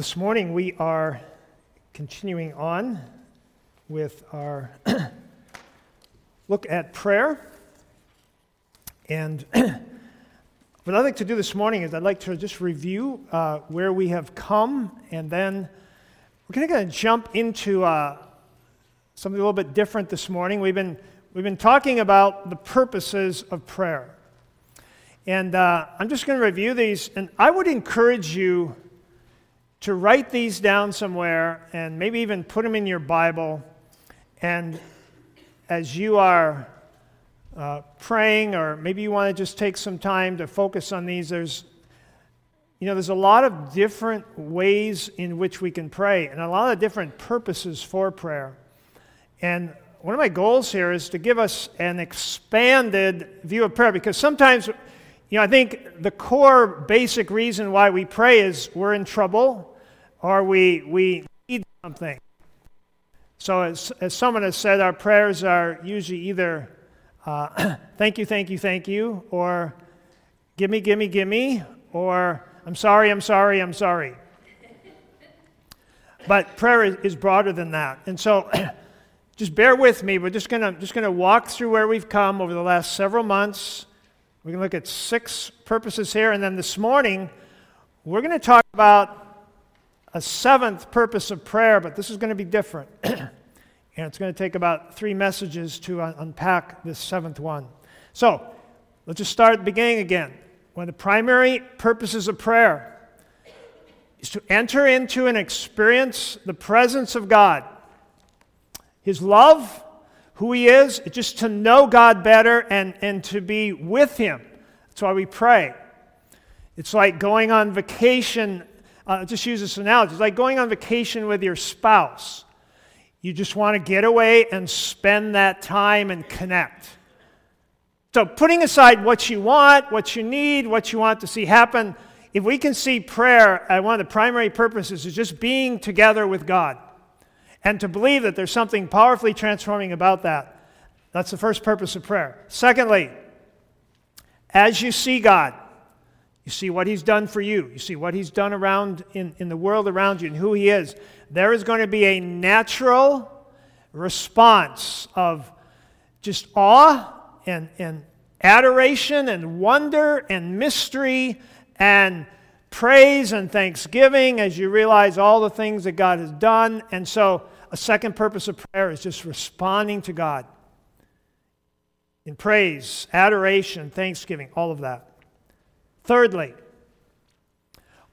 this morning we are continuing on with our look at prayer. And what I'd like to do this morning is I'd like to just review uh, where we have come, and then we're kind of going to jump into uh, something a little bit different this morning. We've been, we've been talking about the purposes of prayer. And uh, I'm just going to review these, and I would encourage you to write these down somewhere and maybe even put them in your Bible. And as you are uh, praying, or maybe you want to just take some time to focus on these, there's you know, there's a lot of different ways in which we can pray and a lot of different purposes for prayer. And one of my goals here is to give us an expanded view of prayer because sometimes, you know, I think the core basic reason why we pray is we're in trouble or we, we need something. So, as, as someone has said, our prayers are usually either uh, thank you, thank you, thank you, or gimme, gimme, gimme, or I'm sorry, I'm sorry, I'm sorry. but prayer is, broader than that. And so, just bear with me. We're just going to just gonna walk through where we've come over the last several months. We're going to look at six purposes here. And then this morning, we're going to talk about a seventh purpose of prayer, but this is going to be different. and it's going to take about three messages to un- unpack this seventh one. So let's just start at the beginning again. One of the primary purposes of prayer is to enter into and experience the presence of God, His love, who He is, just to know God better and, and to be with Him. That's why we pray. It's like going on vacation uh, just use this analogy. It's like going on vacation with your spouse. You just want to get away and spend that time and connect. So, putting aside what you want, what you need, what you want to see happen, if we can see prayer, uh, one of the primary purposes is just being together with God and to believe that there's something powerfully transforming about that. That's the first purpose of prayer. Secondly, as you see God, you see what he's done for you. You see what he's done around in, in the world around you and who he is. There is going to be a natural response of just awe and, and adoration and wonder and mystery and praise and thanksgiving as you realize all the things that God has done. And so, a second purpose of prayer is just responding to God in praise, adoration, thanksgiving, all of that. Thirdly,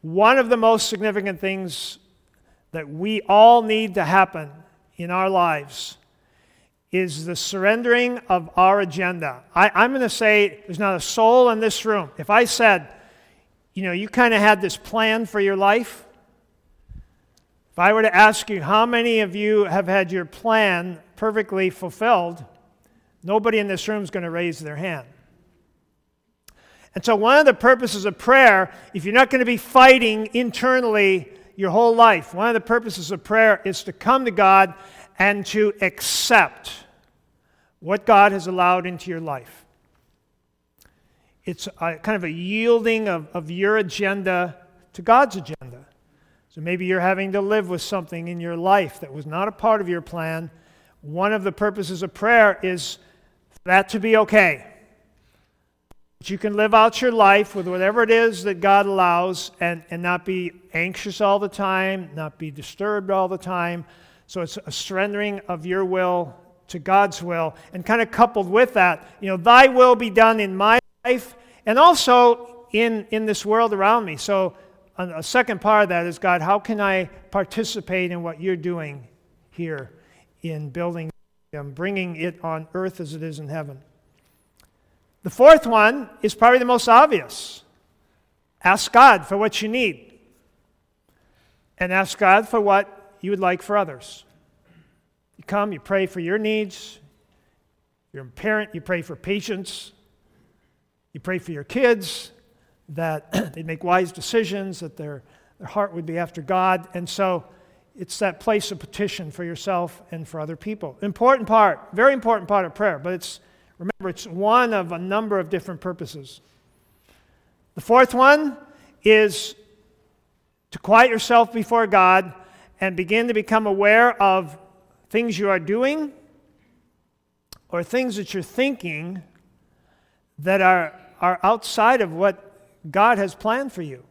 one of the most significant things that we all need to happen in our lives is the surrendering of our agenda. I, am going to say there's not a soul in this room. If I said, you know, you kind of had this plan for your life, if I were to ask you how many of you have had your plan perfectly fulfilled, nobody in this room is going to raise their hand. And so, one of the purposes of prayer, if you're not going to be fighting internally your whole life, one of the purposes of prayer is to come to God and to accept what God has allowed into your life. It's a, kind of a yielding of, of your agenda to God's agenda. So maybe you're having to live with something in your life that was not a part of your plan. One of the purposes of prayer is that to be okay you can live out your life with whatever it is that God allows and, and not be anxious all the time, not be disturbed all the time. So it's a surrendering of your will to God's will. And kind of coupled with that, you know, thy will be done in my life and also in, in this world around me. So a second part of that is God, how can I participate in what you're doing here in building, bringing it on earth as it is in heaven? The fourth one is probably the most obvious ask God for what you need, and ask God for what you would like for others. You come, you pray for your needs. You're a parent, you pray for patience. You pray for your kids that they make wise decisions, that their, their heart would be after God. And so it's that place of petition for yourself and for other people. Important part, very important part of prayer, but it's Remember, it's one of a number of different purposes. The fourth one is to quiet yourself before God and begin to become aware of things you are doing or things that you're thinking that are, are outside of what God has planned for you.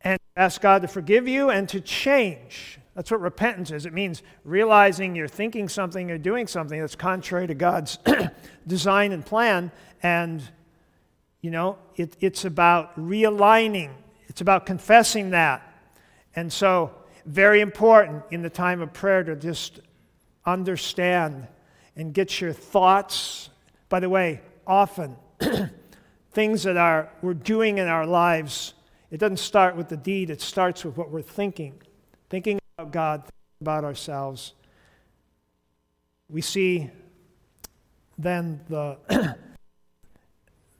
And ask God to forgive you and to change. That's what repentance is. It means realizing you're thinking something or doing something that's contrary to God's design and plan. And, you know, it, it's about realigning, it's about confessing that. And so, very important in the time of prayer to just understand and get your thoughts. By the way, often things that are, we're doing in our lives, it doesn't start with the deed, it starts with what we're thinking. Thinking about God, about ourselves. We see then the,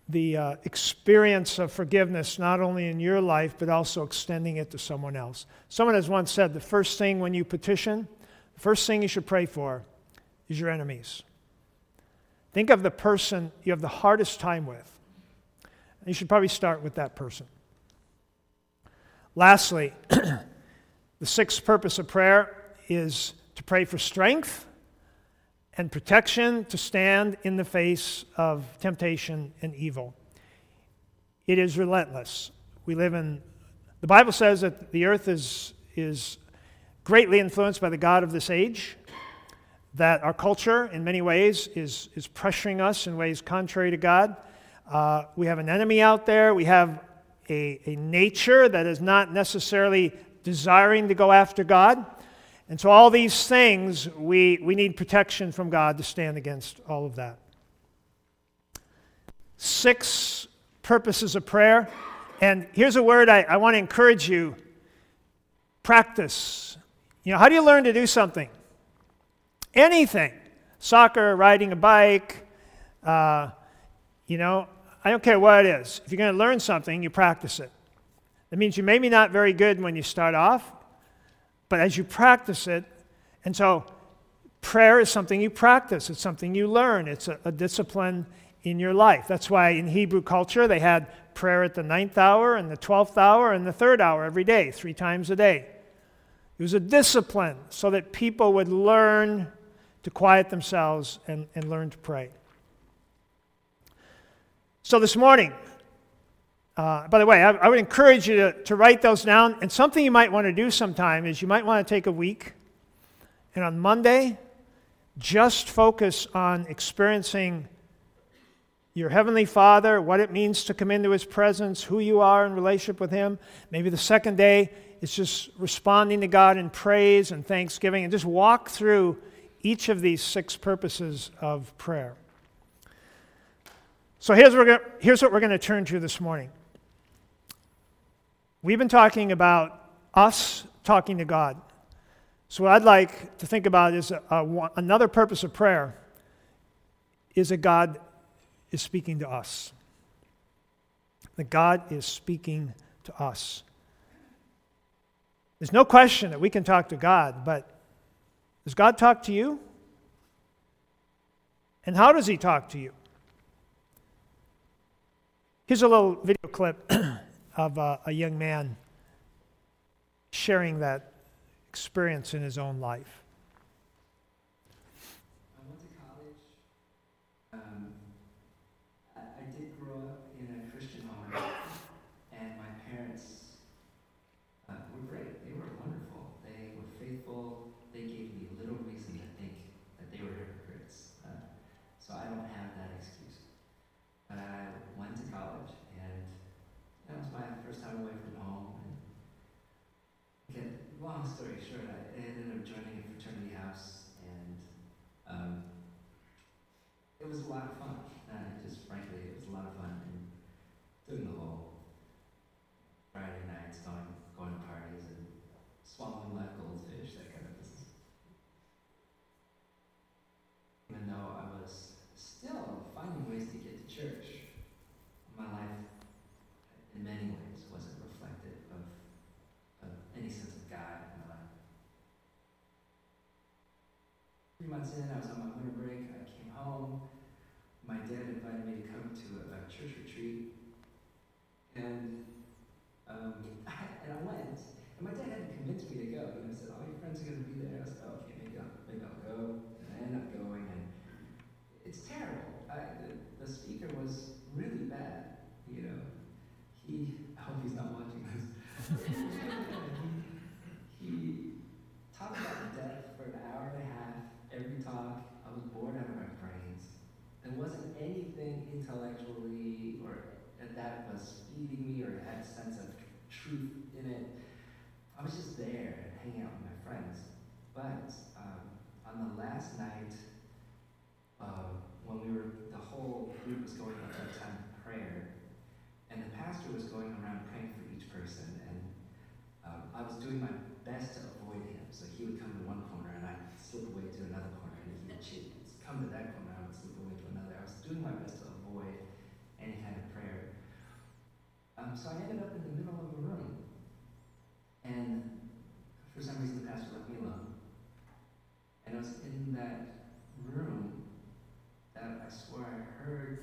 the uh, experience of forgiveness, not only in your life, but also extending it to someone else. Someone has once said the first thing when you petition, the first thing you should pray for is your enemies. Think of the person you have the hardest time with. You should probably start with that person. Lastly, the sixth purpose of prayer is to pray for strength and protection to stand in the face of temptation and evil. It is relentless. We live in, the Bible says that the earth is, is greatly influenced by the God of this age that our culture, in many ways, is, is pressuring us in ways contrary to God. Uh, we have an enemy out there. We have a, a nature that is not necessarily desiring to go after God. And so, all these things, we, we need protection from God to stand against all of that. Six purposes of prayer. And here's a word I, I want to encourage you practice. You know, how do you learn to do something? anything soccer, riding a bike, uh, you know, I don't care what it is. If you're going to learn something, you practice it. That means you may be not very good when you start off, but as you practice it, and so prayer is something you practice, it's something you learn, it's a, a discipline in your life. That's why in Hebrew culture they had prayer at the ninth hour and the twelfth hour and the third hour every day, three times a day. It was a discipline so that people would learn to quiet themselves and, and learn to pray. So this morning, uh, by the way, I, I, would encourage you to, to write those down. And something you might want to do sometime is you might want to take a week and on Monday, just focus on experiencing your Heavenly Father, what it means to come into His presence, who you are in relationship with Him. Maybe the second day is just responding to God in praise and thanksgiving, and just walk through each of these six purposes of prayer. So here's what, here's what we're going to turn to this morning. We've been talking about us talking to God. So, what I'd like to think about is uh, a, a, another purpose of prayer is that God is speaking to us. That God is speaking to us. There's no question that we can talk to God, but does God talk to you? And how does He talk to you? Here's a little video clip of uh, a young man sharing that experience in his own life. Months short, I ended up joining a fraternity house, and um, it was on my winter break. I came home. My dad invited me to come to a, a church retreat, and um, I, and I went. said, "All your friends are gonna be there." I said, "Okay, maybe I'll maybe I'll go." And I ended up going, and it's terrible. I, the, the speaker was really bad. You know, he. I hope he's not watching this. he, he talked about death for an hour and a half every talk. I was bored out of my brains. There wasn't anything intellectually or that was feeding me or had a sense of truth in it. I was just there and hanging out with my friends. But um, on the last night, uh, when we were, the whole group was going into a time of prayer, and the pastor was going around praying for each person, and um, I was doing my best to avoid him. So he would come to one corner, and I'd slip away to another corner, and he would come to that corner, and I would slip away to another. I was doing my best to avoid any kind of prayer. Um, so I ended up in the middle of a room, and for some reason the pastor left me alone. And it was in that room that I swear I heard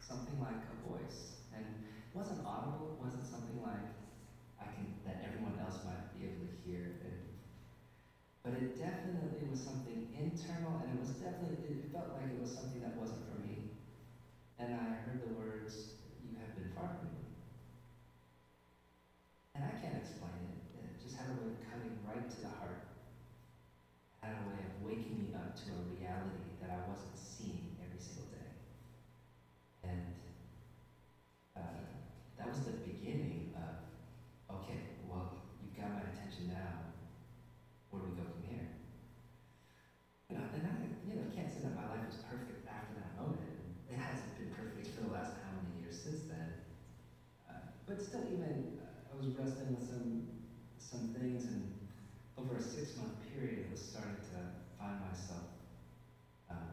something like a voice, and it wasn't audible. It wasn't something like I can that everyone else might be able to hear. It, but it definitely was something internal, and it was definitely it felt like it was something that wasn't for me. And I heard the words, "You have been far from me." And I can't explain it. It just had a way of cutting right to the heart. Had a way of waking me up to a reality that I wasn't seeing every single day. And uh, that was the beginning of, okay, well, you've got my attention now. Where do we go from here? You know, and I, you know, can't say that my life was perfect after that moment. It hasn't been perfect for the last how many years since then. Uh, but still, even uh, I was wrestling with some some things, and over a six month period, was starting to find myself um,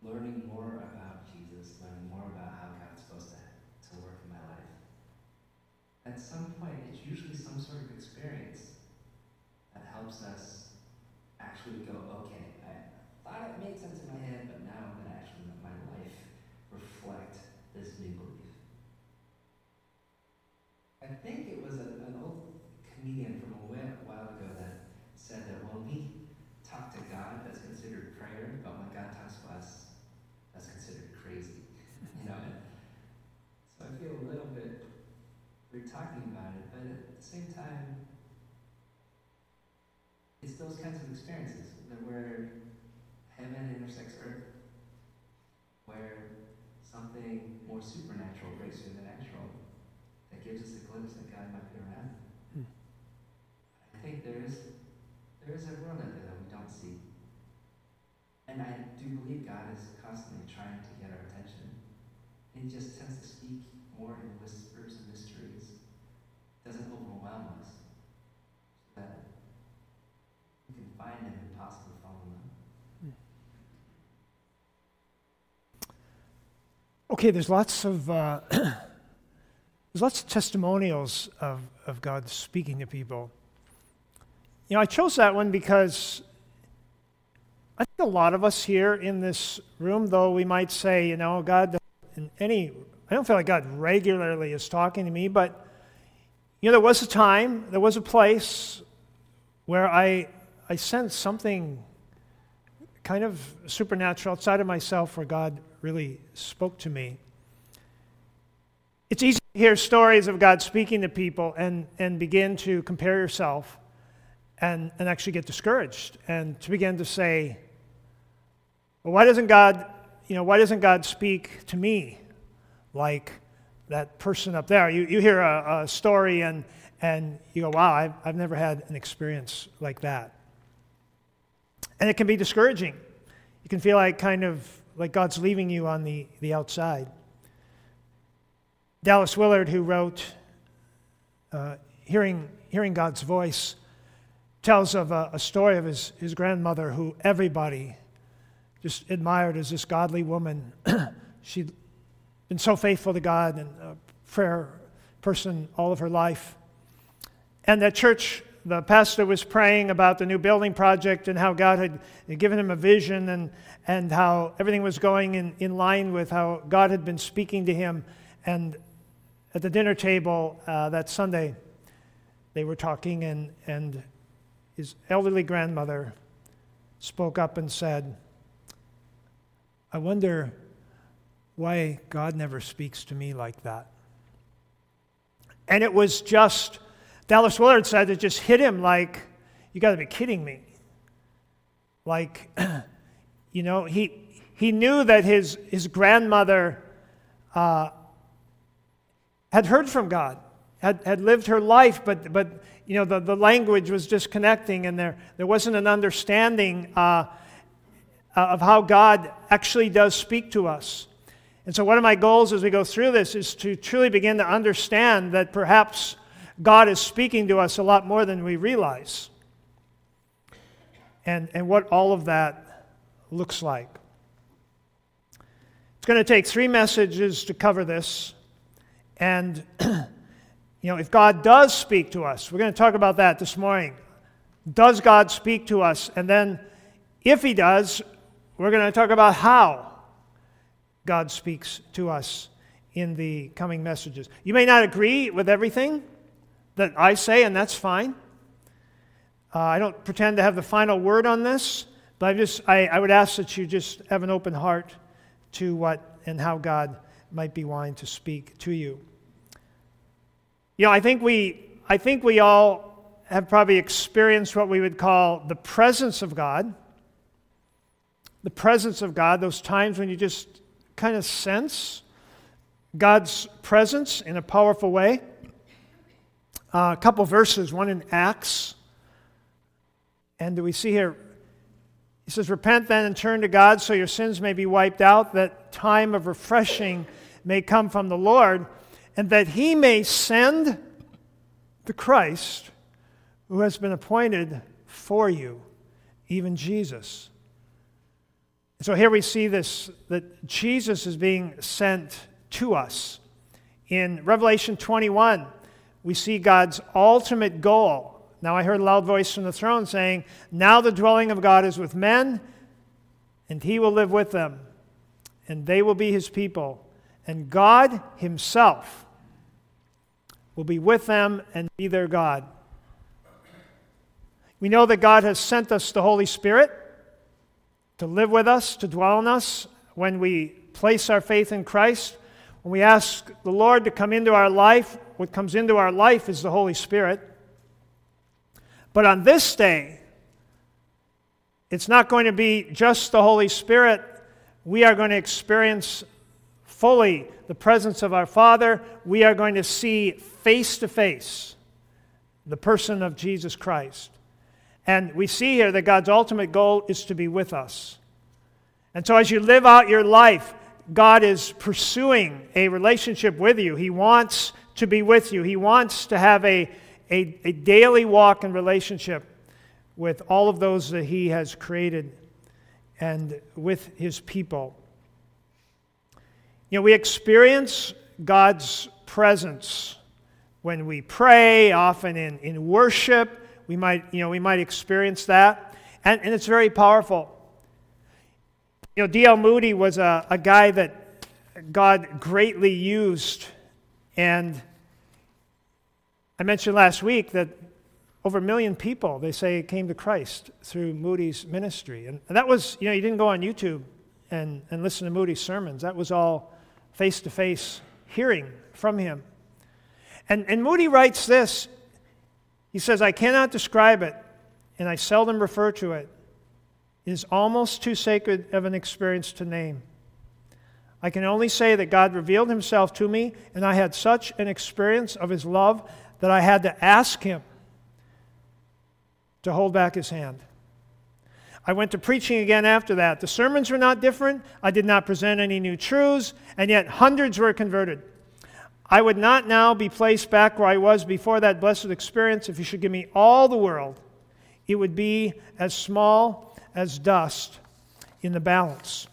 learning more about Jesus, learning more about how God's supposed to to work in my life. At some point, it's usually some sort of experience that helps us actually go, okay, I thought it made sense in my head, but now I'm going to actually let my life reflect this new belief. I think it was a, an old comedian from a whi- while ago that said that when we talk to God, that's considered prayer, but when God talks to us, that's considered crazy. You know, and so I feel a little bit we're talking about it, but at the same time, it's those kinds of experiences that where heaven intersects earth, where something more supernatural breaks through the natural, that gives us a glimpse that God might be around. Hmm. I think there is there is a world out there that we don't see. And I do believe God is constantly trying to get our attention. He just tends to speak more in whispers and mysteries. Doesn't overwhelm us. So that we can find him and possibly follow him. Okay, there's lots of uh, there's lots of testimonials of, of God speaking to people. You know, I chose that one because I think a lot of us here in this room, though we might say, you know, God, in any, I don't feel like God regularly is talking to me, but you know, there was a time, there was a place where I I sensed something kind of supernatural outside of myself where God really spoke to me. It's easy to hear stories of God speaking to people and, and begin to compare yourself and, and actually get discouraged and to begin to say, well, why doesn't God, you know, why doesn't God speak to me like that person up there? You, you hear a, a story and, and you go, wow, I've, I've never had an experience like that. And it can be discouraging. You can feel like kind of like God's leaving you on the, the outside. Dallas Willard, who wrote uh, Hearing, Hearing God's Voice, tells of a, a story of his, his grandmother who everybody just admired as this godly woman. She'd been so faithful to God and a prayer person all of her life. And that church the pastor was praying about the new building project and how God had given him a vision and, and how everything was going in, in line with how God had been speaking to him. And at the dinner table uh, that Sunday, they were talking, and, and his elderly grandmother spoke up and said, I wonder why God never speaks to me like that. And it was just, Dallas Willard said it just hit him like, you got to be kidding me. Like, you know, he, he knew that his, his grandmother uh, had heard from God, had, had lived her life, but, but you know, the, the language was disconnecting and there, there wasn't an understanding uh, Uh, of how God actually does speak to us. And so, one of my goals as we go through this is to truly begin to understand that perhaps God is speaking to us a lot more than we realize. And, and what all of that looks like. It's going to take three messages to cover this. And, you know, if God does speak to us, we're going to talk about that this morning. Does God speak to us? And then, if He does, we're going to talk about how God speaks to us in the coming messages. You may not agree with everything that I say, and that's fine. Uh, I don't pretend to have the final word on this, but I just I, I would ask that you just have an open heart to what and how God might be wanting to speak to you. You know, I think we I think we all have probably experienced what we would call the presence of God. The presence of God, those times when you just kind of sense God's presence in a powerful way. Uh, a couple verses, one in Acts. And do we see here, he says, Repent then and turn to God so your sins may be wiped out, that time of refreshing may come from the Lord, and that he may send the Christ who has been appointed for you, even Jesus so here we see this that Jesus is being sent to us. In Revelation 21, we see God's ultimate goal. Now I heard a loud voice from the throne saying, Now the dwelling of God is with men, and he will live with them, and they will be his people. And God himself will be with them and be their God. We know that God has sent us the Holy Spirit to live with us, to dwell in us when we place our faith in Christ. When we ask the Lord to come into our life, what comes into our life is the Holy Spirit. But on this day, it's not going to be just the Holy Spirit. We are going to experience fully the presence of our Father. We are going to see face to face the person of Jesus Christ. And we see here that God's ultimate goal is to be with us. And so as you live out your life, God is pursuing a relationship with you. He wants to be with you, He wants to have a, a, a daily walk and relationship with all of those that He has created and with His people. You know, we experience God's presence when we pray, often in, in worship we might, you know, we might experience that. And, and it's very powerful. You know, D.L. Moody was a, a guy that God greatly used. And I mentioned last week that over a million people, they say, came to Christ through Moody's ministry. And, that was, you know, you didn't go on YouTube and, and listen to Moody's sermons. That was all face to face hearing from him. And, and Moody writes this he says, I cannot describe it, and I seldom refer to it. It is almost too sacred of an experience to name. I can only say that God revealed himself to me, and I had such an experience of his love that I had to ask him to hold back his hand. I went to preaching again after that. The sermons were not different. I did not present any new truths, and yet hundreds were converted. I would not now be placed back where I was before that blessed experience. If you should give me all the world, it would be as small as dust in the balance.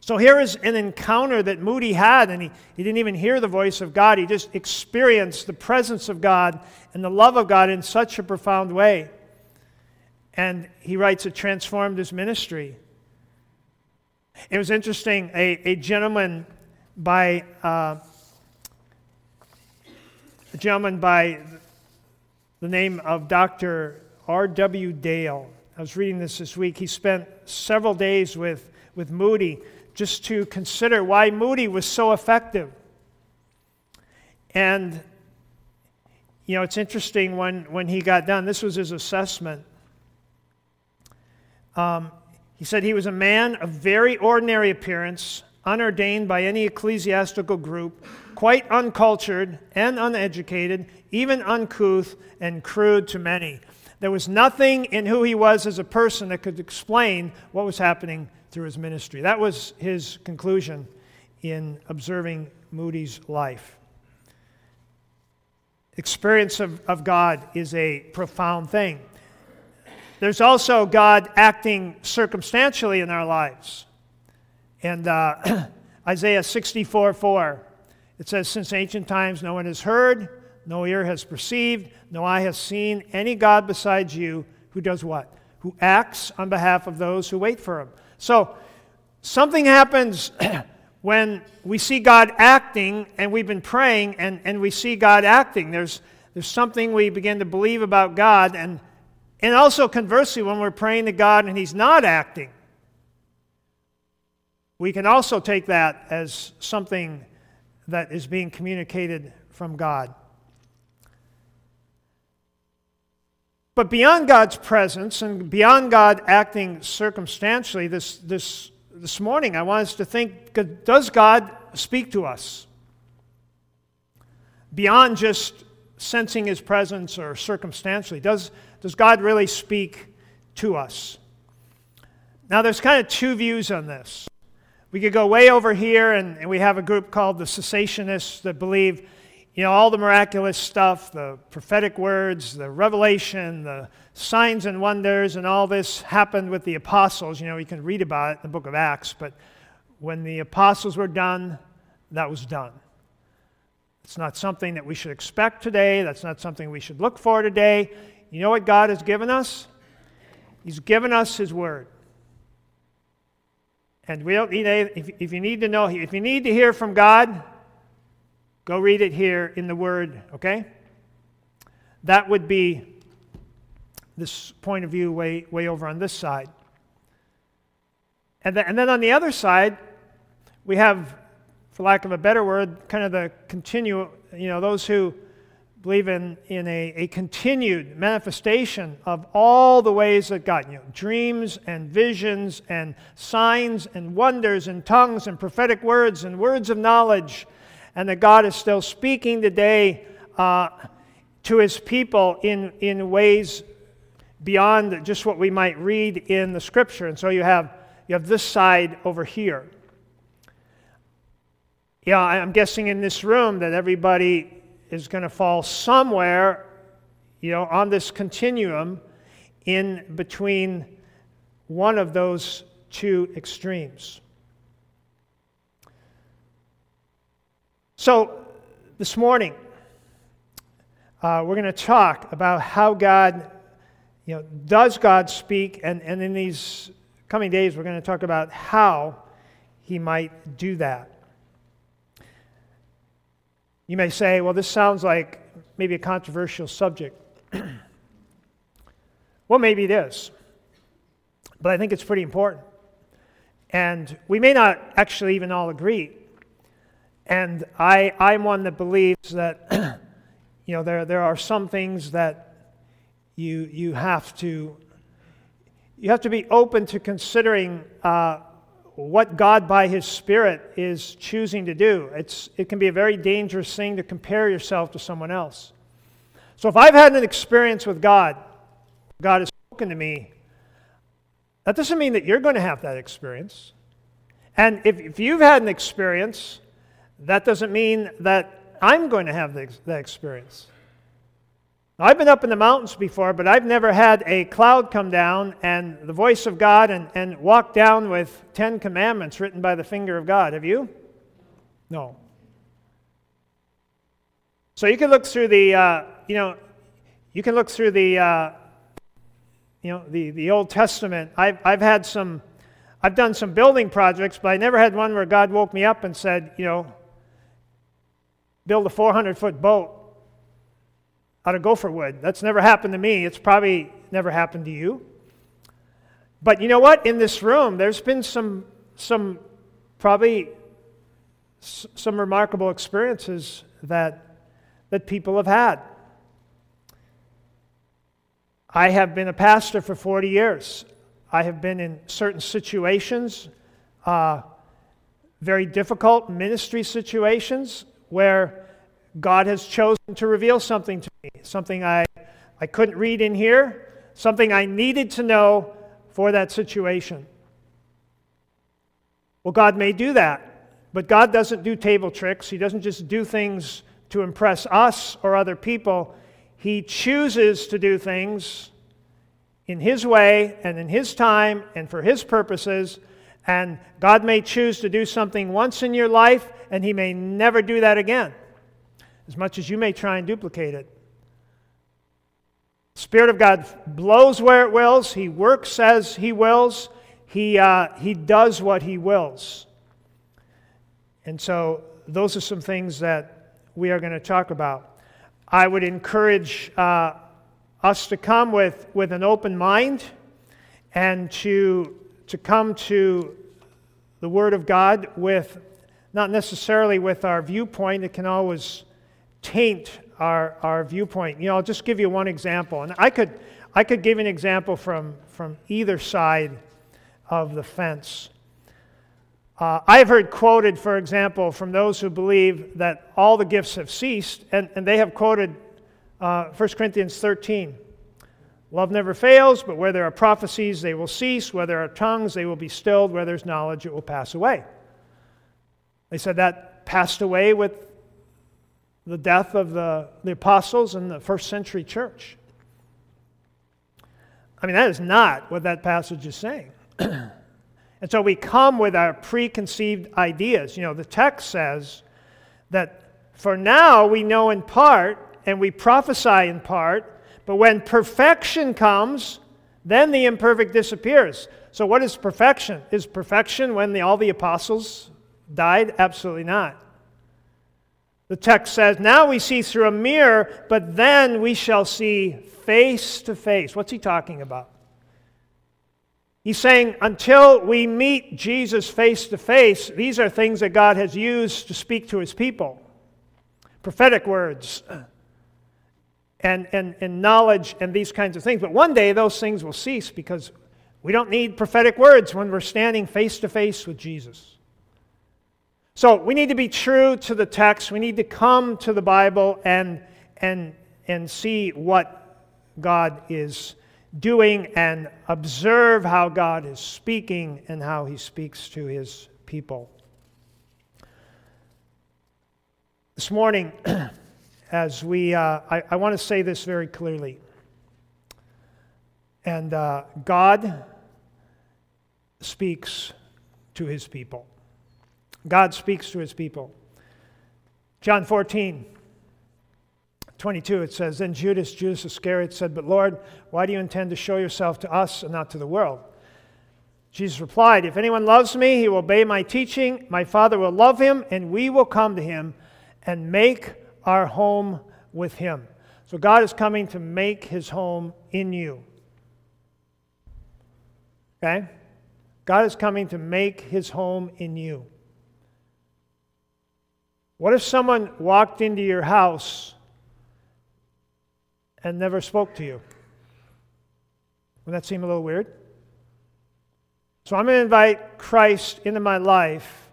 So here is an encounter that Moody had, and he, he didn't even hear the voice of God. He just experienced the presence of God and the love of God in such a profound way. And he writes, it transformed his ministry. It was interesting, a, a gentleman by. Uh, a gentleman by the name of Dr. R.W. Dale. I was reading this this week. He spent several days with, with Moody just to consider why Moody was so effective. And, you know, it's interesting when, when he got done, this was his assessment. Um, he said he was a man of very ordinary appearance, unordained by any ecclesiastical group, quite uncultured and uneducated, even uncouth and crude to many. There was nothing in who he was as a person that could explain what was happening through his ministry. That was his conclusion in observing Moody's life. Experience of, of God is a profound thing. There's also God acting circumstantially in our lives. And uh, Isaiah 64 4, it says, Since ancient times no one has heard, no ear has perceived, no eye has seen any God besides you who does what? Who acts on behalf of those who wait for him. So, something happens when we see God acting and we've been praying and, and we see God acting. There's, there's something we begin to believe about God, and and also, conversely, when we're praying to God and He's not acting, we can also take that as something that is being communicated from God. But beyond God's presence and beyond God acting circumstantially, this, this, this morning I want us to think does God speak to us? Beyond just sensing His presence or circumstantially, does, does God really speak to us? Now, there's kind of two views on this. We could go way over here, and, and we have a group called the cessationists that believe, you know, all the miraculous stuff, the prophetic words, the revelation, the signs and wonders, and all this happened with the apostles. You know, you can read about it in the book of Acts, but when the apostles were done, that was done. It's not something that we should expect today. That's not something we should look for today. You know what God has given us? He's given us His Word. And we don't need any, if, if you need to know, if you need to hear from God, go read it here in the Word, okay? That would be this point of view way, way over on this side. And then, and then on the other side, we have, for lack of a better word, kind of the continue, you know, those who believe in, in a, a continued manifestation of all the ways that God, you know, dreams and visions and signs and wonders and tongues and prophetic words and words of knowledge, and that God is still speaking today uh, to his people in, in ways beyond just what we might read in the scripture. And so you have, you have this side over here. Yeah, I'm guessing in this room that everybody is going to fall somewhere, you know, on this continuum in between one of those two extremes. So, this morning, uh, we're going to talk about how God, you know, does God speak, and, and in these coming days, we're going to talk about how He might do that. You may say, well, this sounds like maybe a controversial subject. well, maybe it is. But I think it's pretty important. And we may not actually even all agree. And I, I'm one that believes that, you know, there, there are some things that you, you have to you have to be open to considering uh, what God by His Spirit is choosing to do. It's, it can be a very dangerous thing to compare yourself to someone else. So if I've had an experience with God, God has spoken to me, that doesn't mean that you're going to have that experience. And if, if you've had an experience, that doesn't mean that I'm going to have the, that experience. I've been up in the mountains before, but I've never had a cloud come down and the voice of God and, and walk down with Ten Commandments written by the finger of God. Have you? No. So you can look through the, uh, you know, you can look through the, uh, you know, the, the Old Testament. I've, I've had some, I've done some building projects, but I never had one where God woke me up and said, you know, build a 400 foot boat out of gopher wood. That's never happened to me. It's probably never happened to you. But you know what? In this room, there's been some, some probably some remarkable experiences that, that people have had. I have been a pastor for 40 years. I have been in certain situations, uh, very difficult ministry situations, where God has chosen to reveal something to me, something I, I couldn't read in here, something I needed to know for that situation. Well, God may do that, but God doesn't do table tricks. He doesn't just do things to impress us or other people. He chooses to do things in His way and in His time and for His purposes. And God may choose to do something once in your life, and He may never do that again, as much as you may try and duplicate it. Spirit of God blows where it wills, He works as He wills, He, uh, he does what He wills. And so, those are some things that we are going to talk about. I would encourage uh, us to come with, with an open mind and to, to come to the Word of God with not necessarily with our viewpoint, it can always taint our, our viewpoint. You know, I'll just give you one example. And I could, I could give an example from, from either side of the fence. Uh, I've heard quoted, for example, from those who believe that all the gifts have ceased, and, and they have quoted uh, 1 Corinthians 13. Love never fails, but where there are prophecies, they will cease. Where there are tongues, they will be stilled. Where there's knowledge, it will pass away. They said that passed away with the death of the, the apostles in the first century church. I mean, that is not what that passage is saying. and so we come with our preconceived ideas. You know, the text says that for now we know in part and we prophesy in part, but when perfection comes, then the imperfect disappears. So, what is perfection? Is perfection when the, all the apostles died? Absolutely not. The text says, Now we see through a mirror, but then we shall see face to face. What's he talking about? He's saying, until we meet Jesus face to face, these are things that God has used to speak to his people. Prophetic words and, and, and knowledge and these kinds of things. But one day those things will cease because we don't need prophetic words when we're standing face to face with Jesus. So we need to be true to the text. We need to come to the Bible and, and, and see what God is doing and observe how God is speaking and how he speaks to his people. This morning, as we, uh, I, I want to say this very clearly. And uh, God speaks to his people. God speaks to his people. John 14, 22, it says, Then Judas, Judas Iscariot, said, But Lord, why do you intend to show yourself to us and not to the world? Jesus replied, If anyone loves me, he will obey my teaching. My Father will love him, and we will come to him and make our home with him. So God is coming to make his home in you. Okay? God is coming to make his home in you. What if someone walked into your house and never spoke to you? Wouldn't that seem a little weird? So I'm going to invite Christ into my life,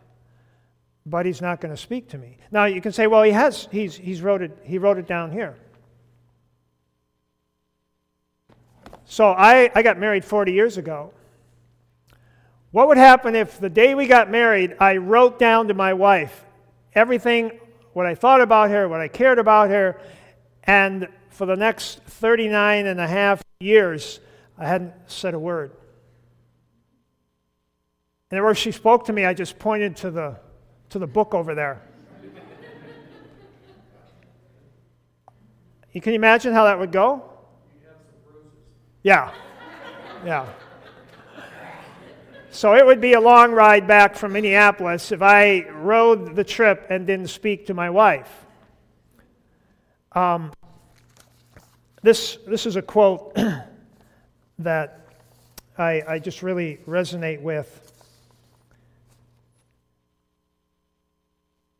but he's not going to speak to me. Now you can say, well, he has. He's, he's wrote it, he wrote it down here. So I, I got married 40 years ago. What would happen if the day we got married, I wrote down to my wife everything, what I thought about her, what I cared about her, and for the next 39 and a half years, I hadn't said a word. And whenever she spoke to me, I just pointed to the, to the book over there. you can imagine how that would go? Yeah. Yeah. So it would be a long ride back from Minneapolis if I rode the trip and didn't speak to my wife. Um, this, this is a quote that I, I just really resonate with.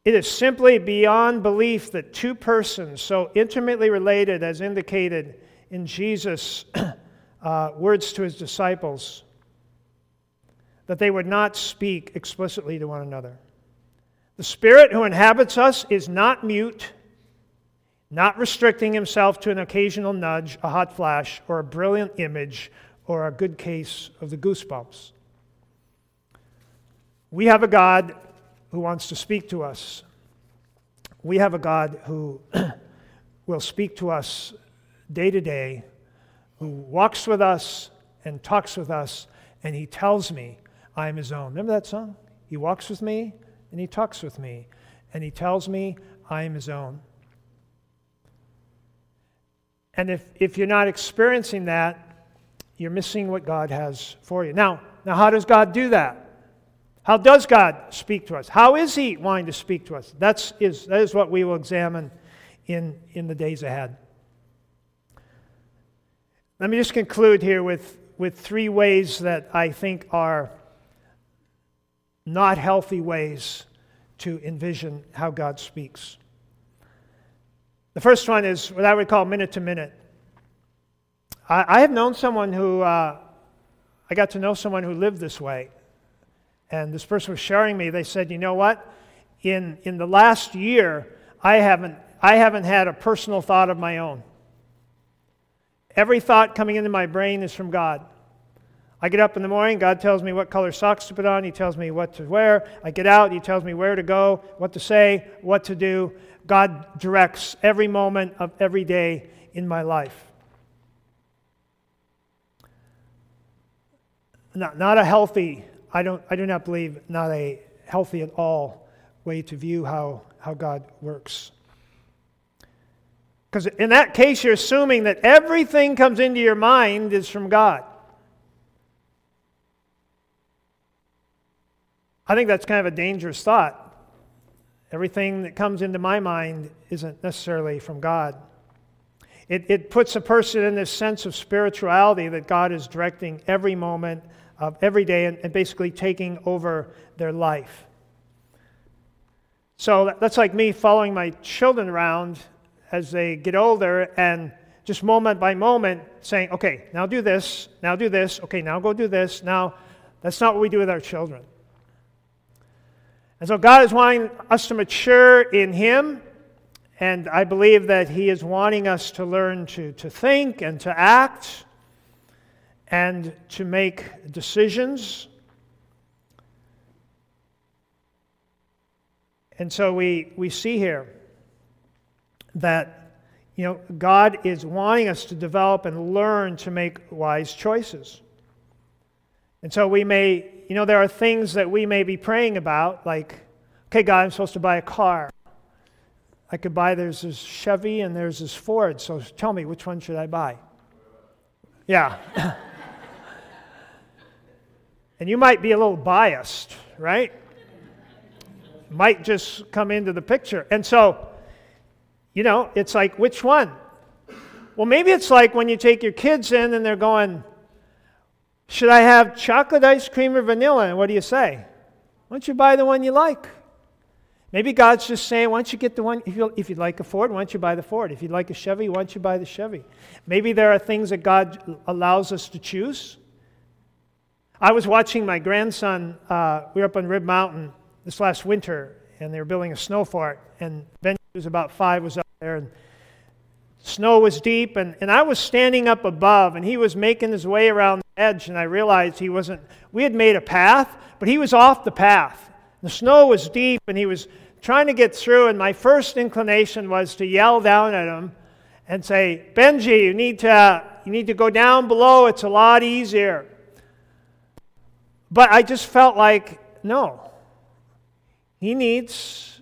It is simply beyond belief that two persons so intimately related, as indicated in Jesus' uh, words to his disciples, that they would not speak explicitly to one another. The Spirit who inhabits us is not mute, not restricting himself to an occasional nudge, a hot flash, or a brilliant image, or a good case of the goosebumps. We have a God who wants to speak to us. We have a God who will speak to us day to day, who walks with us and talks with us, and he tells me I am his own. Remember that song? He walks with me and he talks with me, and he tells me I am his own. And if, if you're not experiencing that, you're missing what God has for you. Now, now, how does God do that? How does God speak to us? How is He wanting to speak to us? That's is, that is what we will examine in, in the days ahead. Let me just conclude here with, with three ways that I think are not healthy ways to envision how God speaks. The first one is what I would call minute to minute. I, I have known someone who, uh, I got to know someone who lived this way. And this person was sharing me, they said, you know what? In, in the last year, I haven't, I haven't had a personal thought of my own. Every thought coming into my brain is from God. I get up in the morning, God tells me what color socks to put on, He tells me what to wear. I get out, He tells me where to go, what to say, what to do. God directs every moment of every day in my life. Not, not a healthy I, don't, I do not believe not a healthy at all way to view how, how God works. Because in that case, you're assuming that everything comes into your mind is from God. I think that's kind of a dangerous thought. Everything that comes into my mind isn't necessarily from God. It, it puts a person in this sense of spirituality that God is directing every moment of every day and, and basically taking over their life. So that's like me following my children around as they get older and just moment by moment saying, okay, now do this, now do this, okay, now go do this. Now, that's not what we do with our children. And so God is wanting us to mature in Him, and I believe that He is wanting us to learn to, to think and to act and to make decisions. And so we, we see here that you know, God is wanting us to develop and learn to make wise choices. And so we may, you know, there are things that we may be praying about, like, okay, God, I'm supposed to buy a car. I could buy, there's this Chevy and there's this Ford, so tell me, which one should I buy? Yeah. And you might be a little biased, right? Might just come into the picture. And so, you know, it's like, which one? Well, maybe it's like when you take your kids in and they're going, Should I have chocolate ice cream or vanilla? And what do you say? Why don't you buy the one you like? Maybe God's just saying, why don't you get the one, if, you, if you'd like a Ford, why don't you buy the Ford? If you'd like a Chevy, why don't you buy the Chevy? Maybe there are things that God allows us to choose. I was watching my grandson, uh, we were up on Rib Mountain this last winter, and they were building a snow fort. And Ben, who was about five, was up there, and snow was deep. And, and I was standing up above, and he was making his way around the edge, and I realized he wasn't, we had made a path, but he was off the path. The snow was deep, and he was trying to get through, and my first inclination was to yell down at him and say, Benji, you need to, you need to go down below, it's a lot easier. But I just felt like, no. He needs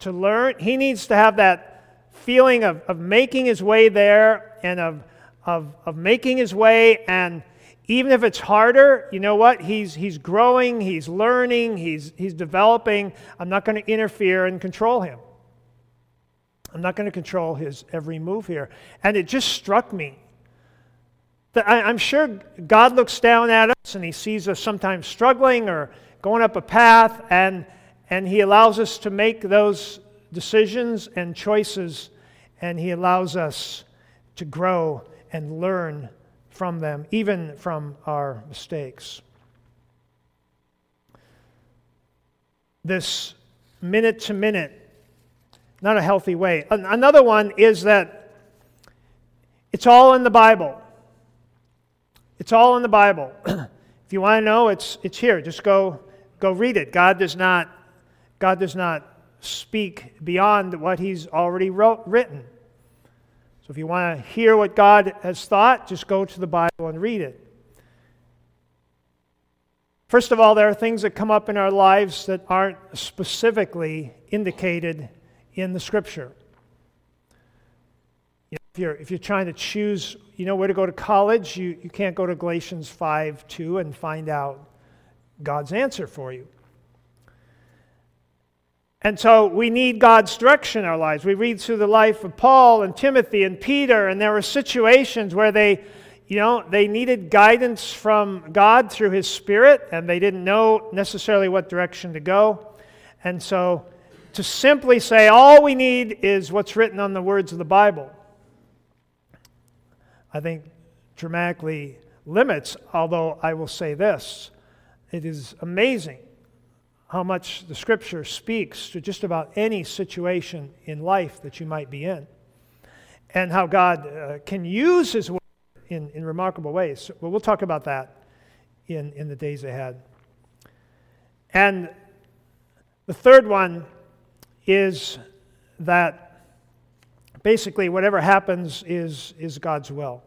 to learn, he needs to have that feeling of, of making his way there and of, of, of making his way. And even if it's harder, you know what? He's, he's growing, he's learning, he's, he's developing. I'm not going to interfere and control him. I'm not going to control his every move here. And it just struck me that I, am sure God looks down at us and he sees us sometimes struggling or going up a path, and, and he allows us to make those decisions and choices, and he allows us to grow and learn from them, even from our mistakes. This minute to minute not a healthy way. Another one is that it's all in the Bible. It's all in the Bible. if you want to know, it's, it's here. Just go, go read it. God does not, God does not speak beyond what He's already wrote, written. So if you want to hear what God has thought, just go to the Bible and read it. First of all, there are things that come up in our lives that aren't specifically indicated in the scripture. You know, if, you're, if you're trying to choose, you know, where to go to college, you, you can't go to Galatians 5 2 and find out God's answer for you. And so we need God's direction in our lives. We read through the life of Paul and Timothy and Peter, and there were situations where they, you know, they needed guidance from God through His Spirit, and they didn't know necessarily what direction to go. And so to simply say all we need is what's written on the words of the Bible, I think dramatically limits, although I will say this it is amazing how much the scripture speaks to just about any situation in life that you might be in, and how God uh, can use his word in, in remarkable ways. But we'll talk about that in, in the days ahead. And the third one is that basically whatever happens is, is God's will.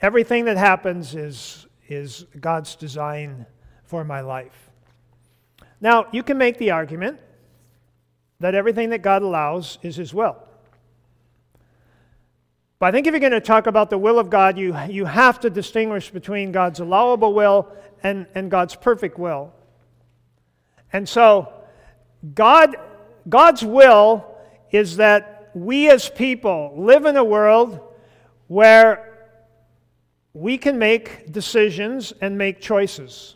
Everything that happens is, is God's design for my life. Now, you can make the argument that everything that God allows is His will. But I think if you're going to talk about the will of God, you, you have to distinguish between God's allowable will and, and God's perfect will. And so, God, God's will is that we as people live in a world where we can make decisions and make choices.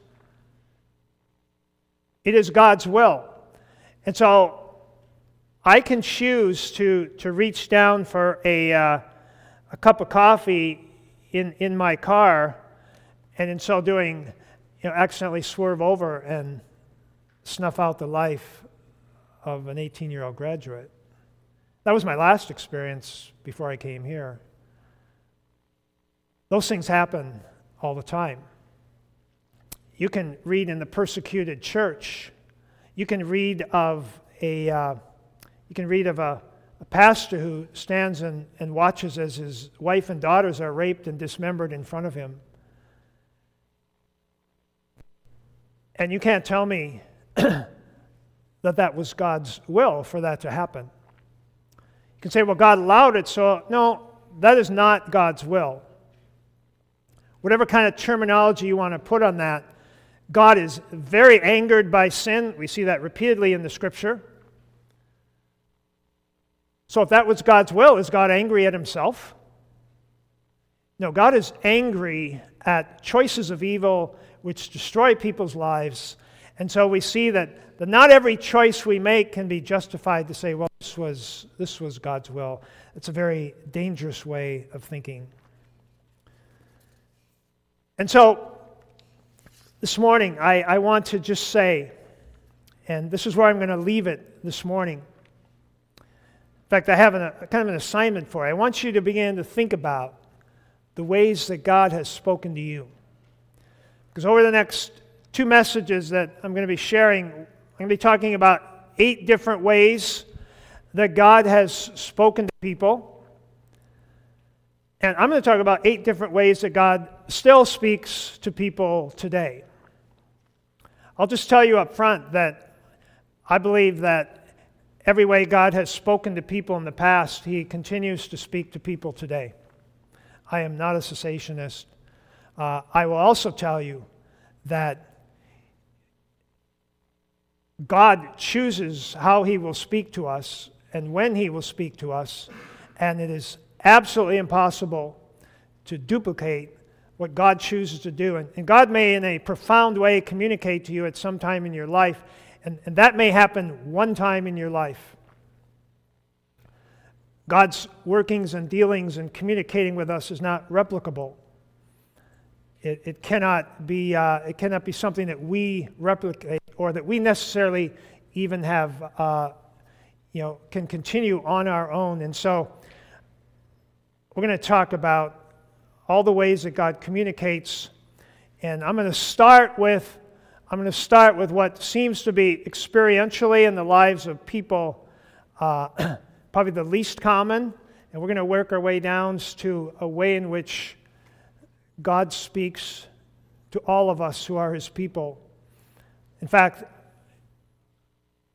It is God's will. And so I can choose to, to reach down for a, uh, a cup of coffee in, in my car, and in so doing, you know, accidentally swerve over and snuff out the life of an 18 year old graduate. That was my last experience before I came here. Those things happen all the time. You can read in the persecuted church. You can read of a, uh, you can read of a, a pastor who stands and, and watches as his wife and daughters are raped and dismembered in front of him. And you can't tell me that that was God's will for that to happen. You can say, well, God allowed it, so no, that is not God's will. Whatever kind of terminology you want to put on that, God is very angered by sin. We see that repeatedly in the scripture. So, if that was God's will, is God angry at himself? No, God is angry at choices of evil which destroy people's lives. And so we see that that not every choice we make can be justified to say, well, this was, this was God's will. It's a very dangerous way of thinking. And so this morning, I, I want to just say, and this is where I'm going to leave it this morning. In fact, I have an, a kind of an assignment for you. I want you to begin to think about the ways that God has spoken to you. Because over the next two messages that I'm going to be sharing, I'm going to be talking about eight different ways that God has spoken to people. And I'm going to talk about eight different ways that God still speaks to people today. I'll just tell you up front that I believe that every way God has spoken to people in the past, He continues to speak to people today. I am not a cessationist. Uh, I will also tell you that God chooses how he will speak to us, and when He will speak to us. And it is absolutely impossible to duplicate what God chooses to do. And, and God may, in a profound way, communicate to you at some time in your life, and, and that may happen one time in your life. God's workings and dealings and communicating with us is not replicable. It, it, cannot be, uh, it cannot be something that we replicate or that we necessarily even have, uh, you know, can continue on our own. And so we're going to talk about all the ways that God communicates. And I'm going to start with I'm going to start with what seems to be experientially in the lives of people uh, probably the least common, and we're going to work our way down to a way in which God speaks to all of us who are His people. In fact,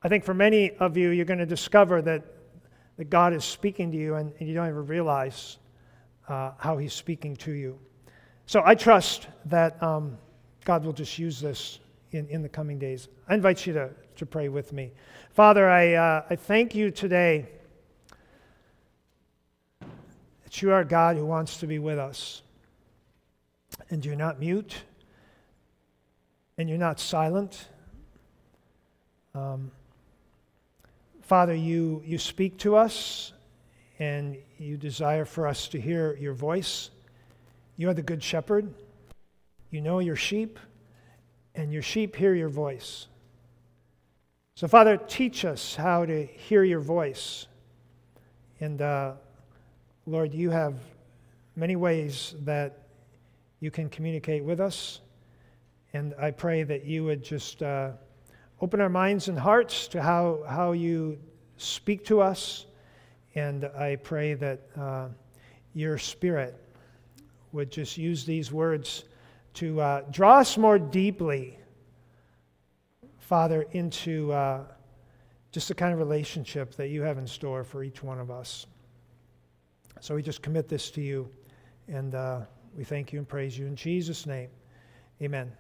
I think for many of you, you're going to discover that, that God is speaking to you and, and you don't even realize uh, how He's speaking to you. So I trust that um, God will just use this in, in the coming days. I invite you to, to pray with me. Father, I, uh, I thank you today that you are God who wants to be with us. And you're not mute, and you're not silent. Um, Father, you, you speak to us, and you desire for us to hear your voice. You are the good shepherd. You know your sheep, and your sheep hear your voice. So, Father, teach us how to hear your voice. And uh, Lord, you have many ways that you can communicate with us. And I pray that you would just uh, open our minds and hearts to how, how you speak to us. And I pray that uh, your spirit would just use these words to uh, draw us more deeply, Father, into uh, just the kind of relationship that you have in store for each one of us. So we just commit this to you, and uh, we thank you and praise you in Jesus' name. Amen.